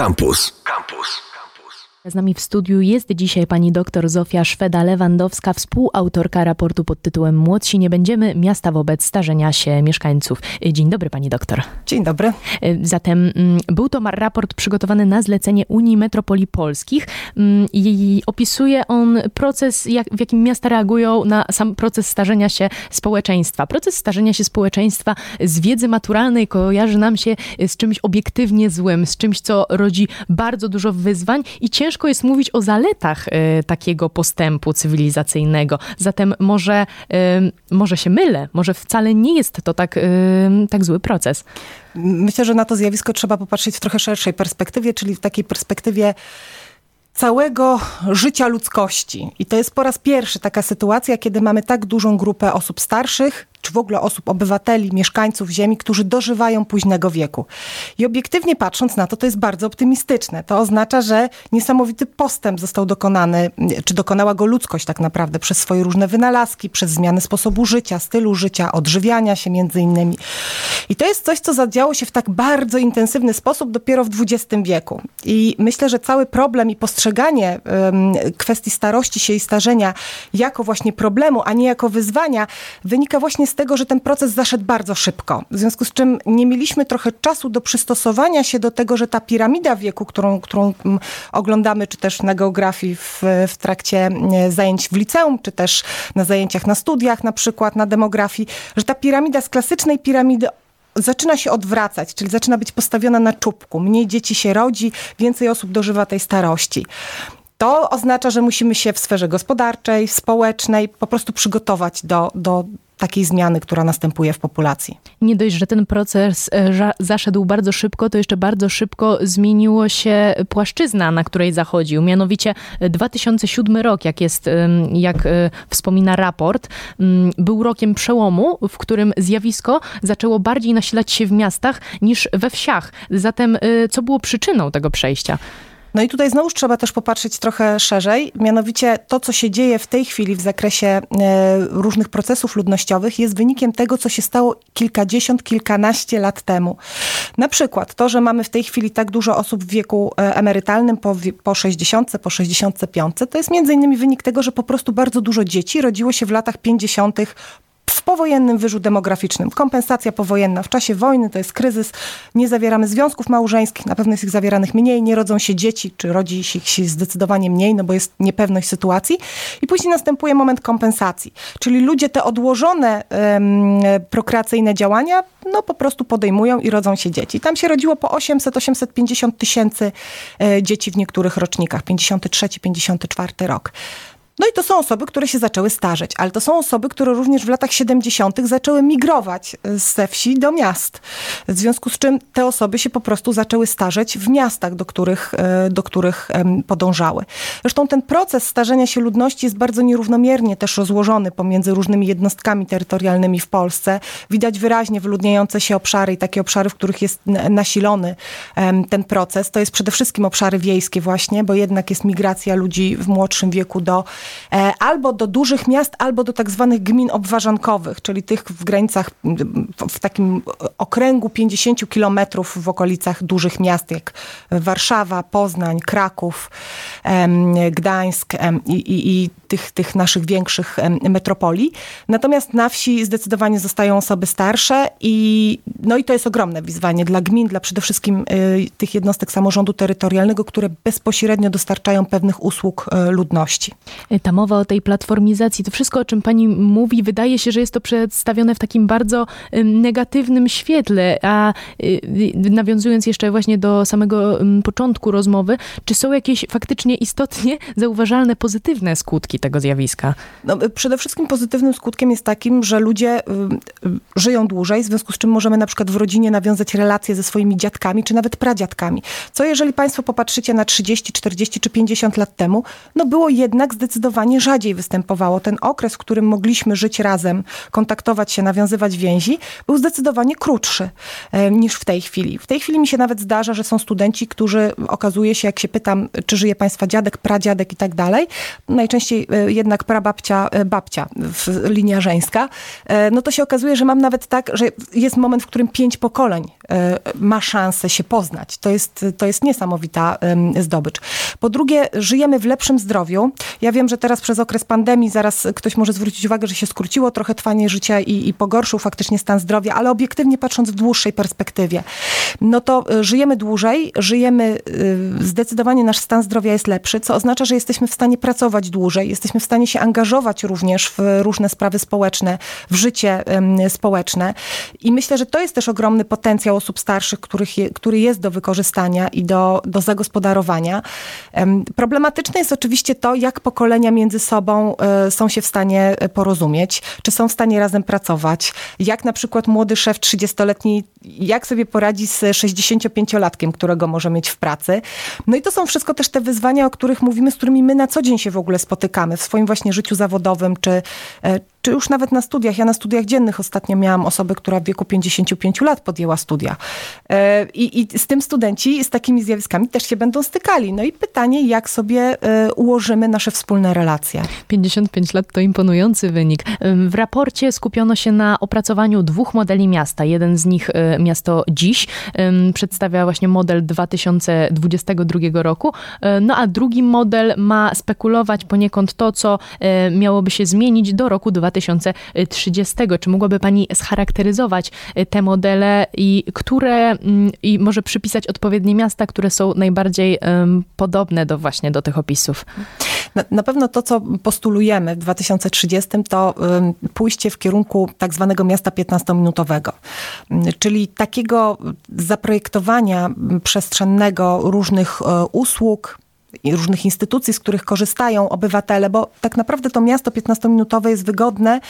Campus. Campus. Z nami w studiu jest dzisiaj pani dr Zofia Szweda-Lewandowska, współautorka raportu pod tytułem Młodsi nie będziemy, miasta wobec starzenia się mieszkańców. Dzień dobry pani doktor. Dzień dobry. Zatem mm, był to raport przygotowany na zlecenie Unii Metropolii Polskich mm, i opisuje on proces, jak, w jakim miasta reagują na sam proces starzenia się społeczeństwa. Proces starzenia się społeczeństwa z wiedzy maturalnej kojarzy nam się z czymś obiektywnie złym, z czymś, co rodzi bardzo dużo wyzwań i ciężko ciężko jest mówić o zaletach y, takiego postępu cywilizacyjnego. Zatem może, y, może się mylę, może wcale nie jest to tak, y, tak zły proces. Myślę, że na to zjawisko trzeba popatrzeć w trochę szerszej perspektywie, czyli w takiej perspektywie całego życia ludzkości. I to jest po raz pierwszy taka sytuacja, kiedy mamy tak dużą grupę osób starszych, czy w ogóle osób, obywateli, mieszkańców Ziemi, którzy dożywają późnego wieku. I obiektywnie patrząc na to, to jest bardzo optymistyczne. To oznacza, że niesamowity postęp został dokonany, czy dokonała go ludzkość tak naprawdę przez swoje różne wynalazki, przez zmiany sposobu życia, stylu życia, odżywiania się między innymi. I to jest coś, co zadziało się w tak bardzo intensywny sposób dopiero w XX wieku. I myślę, że cały problem i postrzeganie kwestii starości się i starzenia jako właśnie problemu, a nie jako wyzwania, wynika właśnie z tego, że ten proces zaszedł bardzo szybko. W związku z czym nie mieliśmy trochę czasu do przystosowania się do tego, że ta piramida wieku, którą, którą mm, oglądamy, czy też na geografii w, w trakcie mm, zajęć w liceum, czy też na zajęciach na studiach, na przykład na demografii, że ta piramida z klasycznej piramidy zaczyna się odwracać, czyli zaczyna być postawiona na czubku. Mniej dzieci się rodzi, więcej osób dożywa tej starości. To oznacza, że musimy się w sferze gospodarczej, społecznej po prostu przygotować do, do takiej zmiany, która następuje w populacji. Nie dość, że ten proces e, zaszedł bardzo szybko, to jeszcze bardzo szybko zmieniło się płaszczyzna, na której zachodził. Mianowicie 2007 rok, jak jest, jak e, wspomina raport, był rokiem przełomu, w którym zjawisko zaczęło bardziej nasilać się w miastach niż we wsiach. Zatem e, co było przyczyną tego przejścia? No i tutaj znowuż trzeba też popatrzeć trochę szerzej, mianowicie to, co się dzieje w tej chwili w zakresie e, różnych procesów ludnościowych jest wynikiem tego, co się stało kilkadziesiąt, kilkanaście lat temu. Na przykład to, że mamy w tej chwili tak dużo osób w wieku e, emerytalnym po, po 60, po 65, to jest między innymi wynik tego, że po prostu bardzo dużo dzieci rodziło się w latach 50 w powojennym wyżu demograficznym. Kompensacja powojenna w czasie wojny to jest kryzys. Nie zawieramy związków małżeńskich, na pewno jest ich zawieranych mniej, nie rodzą się dzieci, czy rodzi się ich zdecydowanie mniej, no bo jest niepewność sytuacji. I później następuje moment kompensacji. Czyli ludzie te odłożone prokreacyjne działania, no po prostu podejmują i rodzą się dzieci. Tam się rodziło po 800-850 tysięcy e, dzieci w niektórych rocznikach, 53-54 rok. No i to są osoby, które się zaczęły starzeć, ale to są osoby, które również w latach 70. zaczęły migrować ze wsi do miast. W związku z czym te osoby się po prostu zaczęły starzeć w miastach, do których, e, do których podążały. Zresztą ten proces starzenia się ludności jest bardzo nierównomiernie też rozłożony pomiędzy różnymi jednostkami terytorialnymi w Polsce. Widać wyraźnie wyludniające się obszary i takie obszary, w których jest nasilony ten proces. To jest przede wszystkim obszary wiejskie właśnie, bo jednak jest migracja ludzi w młodszym wieku do E, albo do dużych miast, albo do tak zwanych gmin obwarzankowych, czyli tych w granicach, w takim okręgu 50 kilometrów w okolicach dużych miast, jak Warszawa, Poznań, Kraków, Gdańsk i, i, i tych, tych naszych większych metropolii. Natomiast na wsi zdecydowanie zostają osoby starsze i, no i to jest ogromne wyzwanie dla gmin, dla przede wszystkim y, tych jednostek samorządu terytorialnego, które bezpośrednio dostarczają pewnych usług y, ludności. Ta mowa o tej platformizacji, to wszystko, o czym pani mówi, wydaje się, że jest to przedstawione w takim bardzo negatywnym świetle, a y, nawiązując jeszcze właśnie do samego początku rozmowy, czy są jakieś faktycznie istotnie zauważalne pozytywne skutki tego zjawiska? No, przede wszystkim pozytywnym skutkiem jest takim, że ludzie y, y, żyją dłużej, w związku z czym możemy na przykład w rodzinie nawiązać relacje ze swoimi dziadkami, czy nawet pradziadkami. Co jeżeli państwo popatrzycie na 30, 40 czy 50 lat temu, no było jednak zdecydowanie zdecydowanie rzadziej występowało. Ten okres, w którym mogliśmy żyć razem, kontaktować się, nawiązywać więzi, był zdecydowanie krótszy e, niż w tej chwili. W tej chwili mi się nawet zdarza, że są studenci, którzy okazuje się, jak się pytam, czy żyje państwa dziadek, pradziadek i tak dalej, najczęściej e, jednak prababcia, e, babcia, linia żeńska, no to się okazuje, że mam nawet tak, że jest moment, w którym pięć pokoleń ma szansę się poznać. To jest, to jest niesamowita zdobycz. Po drugie, żyjemy w lepszym zdrowiu. Ja wiem, że teraz przez okres pandemii zaraz ktoś może zwrócić uwagę, że się skróciło trochę trwanie życia i, i pogorszył faktycznie stan zdrowia, ale obiektywnie patrząc w dłuższej perspektywie, no to y, żyjemy dłużej, żyjemy, y, zdecydowanie nasz stan zdrowia jest lepszy, co oznacza, że jesteśmy w stanie pracować dłużej, jesteśmy w stanie się angażować również w różne sprawy społeczne, w życie społeczne. I myślę, że to jest też ogromny potencjał osób starszych, których je, który jest do wykorzystania i do, do zagospodarowania. Problematyczne jest oczywiście to, jak pokolenia między sobą e, są się w stanie e, porozumieć, czy są w stanie razem pracować, jak na przykład młody szef 30-letni, jak sobie poradzi z 65-latkiem, którego może mieć w pracy. No i to są wszystko też te wyzwania, o których mówimy, z którymi my na co dzień się w ogóle spotykamy w swoim właśnie życiu zawodowym, czy, e, czy już nawet na studiach. Ja na studiach dziennych ostatnio miałam osobę, która w wieku 55 lat podjęła studia. E, I, I, z tym studenci z takimi zjawiskami też się będą stykali. No i pytanie, jak sobie e, ułożymy nasze wspólne relacje. 55 lat to imponujący wynik. W raporcie skupiono się na opracowaniu dwóch modeli miasta. Jeden z nich, e, miasto dziś, przedstawia właśnie model 2022 roku, no a drugi model ma spekulować poniekąd to, co miałoby się zmienić do roku 2020. 2030. Czy mogłaby Pani scharakteryzować y, te modele i które, mm, i może przypisać odpowiednie miasta, które są najbardziej um, podobne do właśnie do tych opisów? Na, na, pewno to, co postulujemy w 2030, to um, pójście w kierunku tak zwanego miasta 15-minutowego, czyli takiego zaprojektowania przestrzennego różnych um, usług, różnych instytucji, z których korzystają obywatele, bo tak naprawdę to miasto 15-minutowe jest wygodne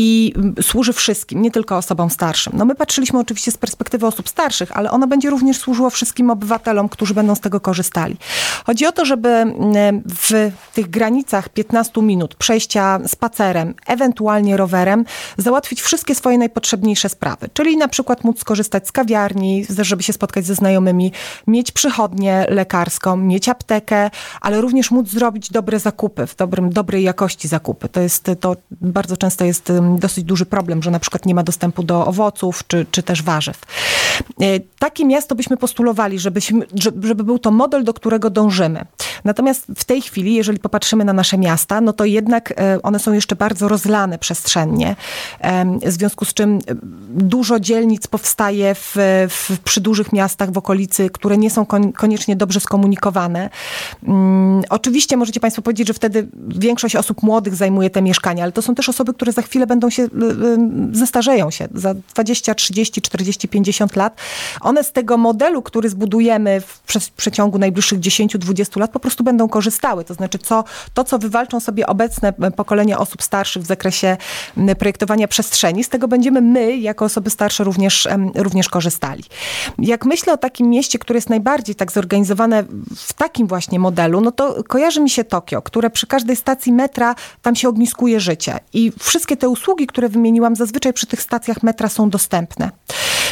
i służy wszystkim, nie tylko osobom starszym. No my patrzyliśmy oczywiście z perspektywy osób starszych, ale ona będzie również służyła wszystkim obywatelom, którzy będą z tego korzystali. Chodzi o to, żeby w tych granicach 15 minut przejścia spacerem, ewentualnie rowerem, załatwić wszystkie swoje najpotrzebniejsze sprawy. Czyli na przykład móc skorzystać z kawiarni, żeby się spotkać ze znajomymi, mieć przychodnię lekarską, mieć aptekę, ale również móc zrobić dobre zakupy, w dobrym, dobrej jakości zakupy. To jest, to bardzo często jest dosyć duży problem, że na przykład nie ma dostępu do owoców czy, czy też warzyw. E, takie miasto byśmy postulowali, żebyśmy, żeby był to model, do którego dążymy. Natomiast w tej chwili, jeżeli popatrzymy na nasze miasta, no to jednak e, one są jeszcze bardzo rozlane przestrzennie, w związku z czym dużo dzielnic powstaje w, w, przy dużych miastach w okolicy, które nie są koniecznie dobrze skomunikowane. Mm, oczywiście możecie Państwo powiedzieć, że wtedy większość osób młodych zajmuje te mieszkania, ale to są też osoby, które za chwilę będą się, y, y, zestarzeją się za 20, 30, 40, 50 lat. One z tego modelu, który zbudujemy w, przeciągu najbliższych 10-20 lat po prostu będą korzystały. To znaczy co, to, co wywalczą sobie obecne pokolenia osób starszych w zakresie projektowania przestrzeni, z tego będziemy my, jako osoby starsze, również, również korzystali. Jak myślę o takim mieście, które jest najbardziej tak zorganizowane w takim właśnie modelu, no to kojarzy mi się Tokio, które przy każdej stacji metra tam się ogniskuje życie. I wszystkie te usługi, które wymieniłam, zazwyczaj przy tych stacjach metra są dostępne.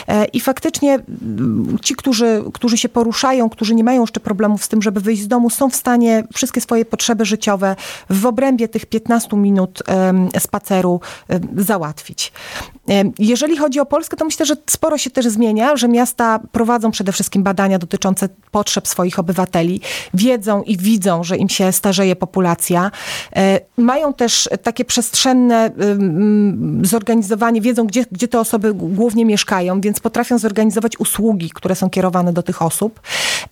E, I faktycznie mm, ci, którzy, którzy się poruszają, którzy nie mają jeszcze problemów z tym, żeby wyjść z domu, są w stanie wszystkie swoje potrzeby życiowe w obrębie tych 15 minut spaceru załatwić. Jeżeli chodzi o Polskę, to myślę, że sporo się też zmienia, że miasta prowadzą przede wszystkim badania dotyczące potrzeb swoich obywateli, wiedzą i widzą, że im się starzeje populacja. E, mają też takie przestrzenne zorganizowanie, wiedzą, gdzie, gdzie te osoby głównie mieszkają, więc potrafią zorganizować usługi, które są kierowane do tych osób.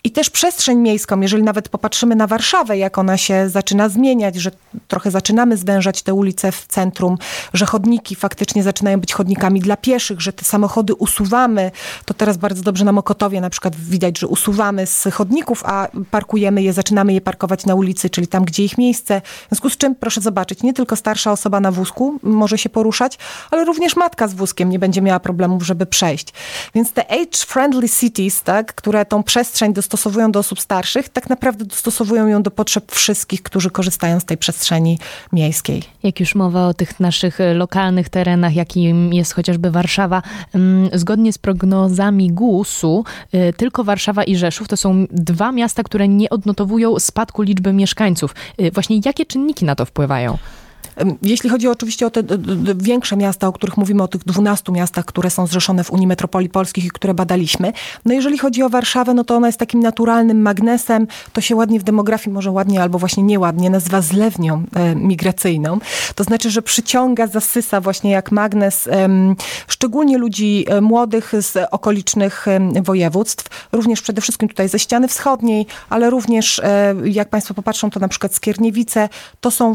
I też przestrzeń miejską, jeżeli nawet popatrzymy na Warszawę, jak ona się zaczyna zmieniać, że trochę zaczynamy zwężać te ulice w centrum, że chodniki faktycznie zaczynają być chodnikami, dla pieszych, że te samochody usuwamy. To teraz bardzo dobrze na Mokotowie na przykład widać, że usuwamy z chodników, a parkujemy je, zaczynamy je parkować na ulicy, czyli tam, gdzie ich miejsce. W związku z czym, proszę zobaczyć, nie tylko starsza osoba na wózku może się poruszać, ale również matka z wózkiem nie będzie miała problemów, żeby przejść. Więc te age-friendly cities, tak, które tą przestrzeń dostosowują do osób starszych, tak naprawdę dostosowują ją do potrzeb wszystkich, którzy korzystają z tej przestrzeni miejskiej. Jak już mowa o tych naszych e, lokalnych terenach, jakim jest chociażby Warszawa, mm, zgodnie z prognozami GUS-u, e, tylko Warszawa i Rzeszów to są dwa miasta, które nie odnotowują spadku liczby mieszkańców. E, właśnie jakie czynniki na to wpływają? Jeśli chodzi oczywiście o te większe miasta, o których mówimy, o tych 12 miastach, które są zrzeszone w Unii Metropolii Polskich i które badaliśmy, no jeżeli chodzi o Warszawę, no to ona jest takim naturalnym magnesem, to się ładnie w demografii, może ładnie albo właśnie nieładnie, nazywa zlewnią e, migracyjną. To znaczy, że przyciąga, zasysa właśnie jak magnes szczególnie ludzi e, młodych z okolicznych województw, również przede wszystkim tutaj ze ściany wschodniej, ale również e, jak Państwo popatrzą, to na przykład Skierniewice, to są,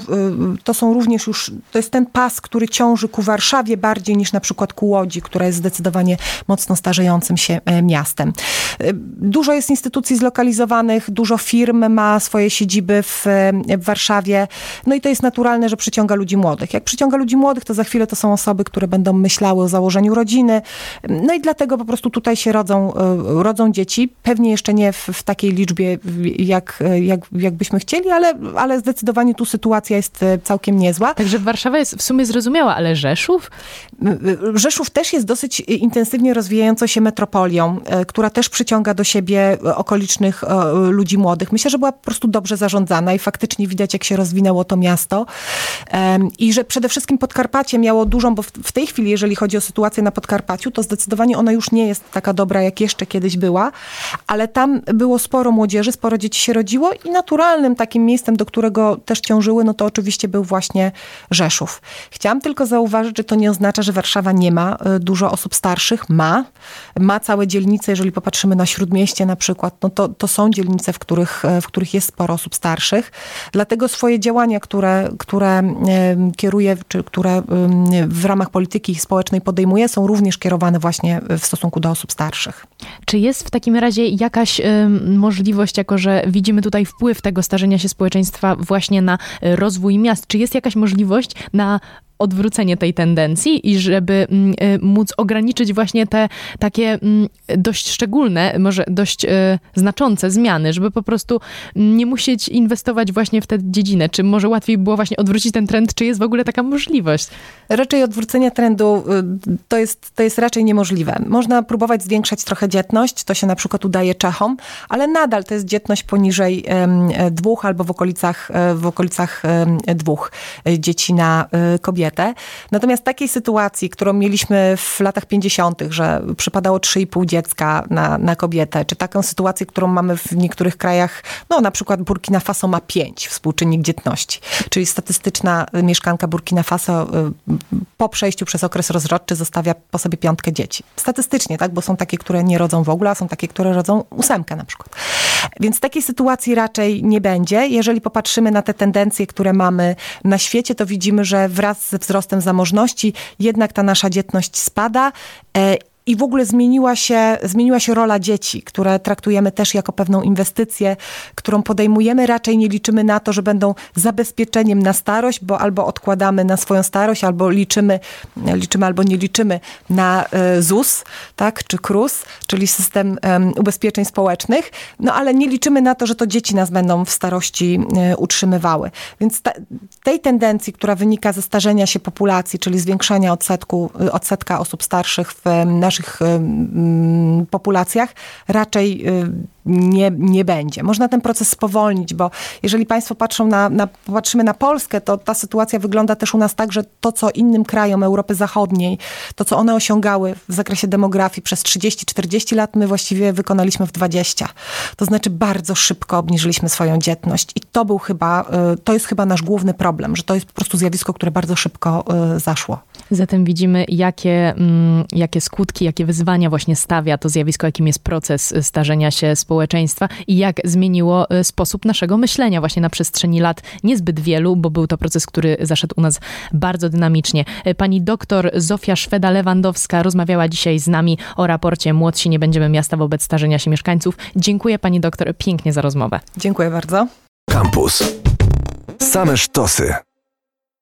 to są również również już, to jest ten pas, który ciąży ku Warszawie bardziej niż na przykład ku Łodzi, która jest zdecydowanie mocno starzejącym się e, miastem. E, dużo jest instytucji zlokalizowanych, dużo firm ma swoje siedziby w, e, w Warszawie, no i to jest naturalne, że przyciąga ludzi młodych. Jak przyciąga ludzi młodych, to za chwilę to są osoby, które będą myślały o założeniu rodziny, no i dlatego po prostu tutaj się rodzą, rodzą dzieci, pewnie jeszcze nie w, w takiej liczbie, jak, jak, jak byśmy chcieli, ale, ale zdecydowanie tu sytuacja jest całkiem niezła niezła. Także Warszawa jest w sumie zrozumiała, ale Rzeszów? Rzeszów też jest dosyć intensywnie rozwijającą się metropolią, e, która też przyciąga do siebie okolicznych e, ludzi młodych. Myślę, że była po prostu dobrze zarządzana i faktycznie widać, jak się rozwinęło to miasto. I że przede wszystkim Podkarpacie miało dużą, bo w tej chwili, jeżeli chodzi o sytuację na Podkarpaciu, to zdecydowanie ona już nie jest taka dobra, jak jeszcze kiedyś była, ale tam było sporo młodzieży, sporo dzieci się rodziło i naturalnym takim miejscem, do którego też ciążyły, no to oczywiście był właśnie Rzeszów. Chciałam tylko zauważyć, że to nie oznacza, że Warszawa nie ma y, dużo osób starszych. Ma. Ma całe dzielnice, jeżeli popatrzymy na Śródmieście na przykład, no to, to są dzielnice, w których, w których jest sporo osób starszych. Dlatego swoje działania, które, które kieruje, czy które w ramach polityki społecznej podejmuje, są również kierowane właśnie w stosunku do osób starszych. Czy jest w takim razie jakaś możliwość, jako że widzimy tutaj wpływ tego starzenia się społeczeństwa właśnie na rozwój miast, czy jest jakaś możliwość na odwrócenie tej tendencji i żeby mm, y, móc ograniczyć właśnie te takie mm, dość szczególne, może dość y, znaczące zmiany, żeby po prostu nie musieć inwestować właśnie w tę dziedzinę. Czy może łatwiej było właśnie odwrócić ten trend, czy jest w ogóle taka możliwość? Raczej odwrócenie trendu y, to jest, to jest raczej niemożliwe. Można próbować zwiększać trochę dzietność, to się na przykład udaje Czechom, ale nadal to jest dzietność poniżej dwóch albo w okolicach, e, w okolicach dwóch dzieci na kobietę kobietę. Natomiast takiej sytuacji, którą mieliśmy w latach 50., że przypadało 3,5 dziecka na, na kobietę, czy taką sytuację, którą mamy w niektórych krajach, no na przykład Burkina Faso ma 5 współczynnik dzietności, czyli statystyczna mieszkanka Burkina Faso y, po przejściu przez okres rozrodczy zostawia po sobie piątkę dzieci. Statystycznie, tak, bo są takie, które nie rodzą w ogóle, a są takie, które rodzą ósemkę na przykład. Więc takiej sytuacji raczej nie będzie. Jeżeli popatrzymy na te tendencje, które mamy na świecie, to widzimy, że wraz wzrostem zamożności jednak ta nasza dzietność spada e, i w ogóle zmieniła się, zmieniła się rola dzieci, które traktujemy też jako pewną inwestycję, którą podejmujemy. Raczej nie liczymy na to, że będą zabezpieczeniem na starość, bo albo odkładamy na swoją starość, albo liczymy, liczymy albo nie liczymy na e, ZUS, tak, czy KRUS, czyli system ubezpieczeń społecznych, no ale nie liczymy na to, że to dzieci nas będą w starości e, utrzymywały. Więc ta, tej tendencji, która wynika ze starzenia się populacji, czyli zwiększania odsetku, odsetka osób starszych w naszych naszych populacjach. Raczej y, nie, nie będzie. Można ten proces spowolnić, bo jeżeli Państwo patrzą na, na, patrzymy na Polskę, to ta sytuacja wygląda też u nas tak, że to, co innym krajom Europy Zachodniej, to, co one osiągały w zakresie demografii przez 30-40 lat, my właściwie wykonaliśmy w 20. To znaczy bardzo szybko obniżyliśmy swoją dzietność i to był chyba, y, to jest chyba nasz główny problem, że to jest po prostu zjawisko, które bardzo szybko y, zaszło. Zatem widzimy, jakie, mm, jakie skutki, jakie wyzwania właśnie stawia to zjawisko, jakim jest proces starzenia się społeczeństwa społeczeństwa i jak zmieniło e, sposób naszego myślenia właśnie na przestrzeni lat niezbyt wielu, bo był to proces, który zaszedł u nas bardzo dynamicznie. E, pani doktor Zofia Szweda-Lewandowska rozmawiała dzisiaj z nami o raporcie Młodsi nie będziemy miasta wobec starzenia się mieszkańców. Dziękuję pani doktor pięknie za rozmowę. Dziękuję bardzo. Campus. Same sztosy.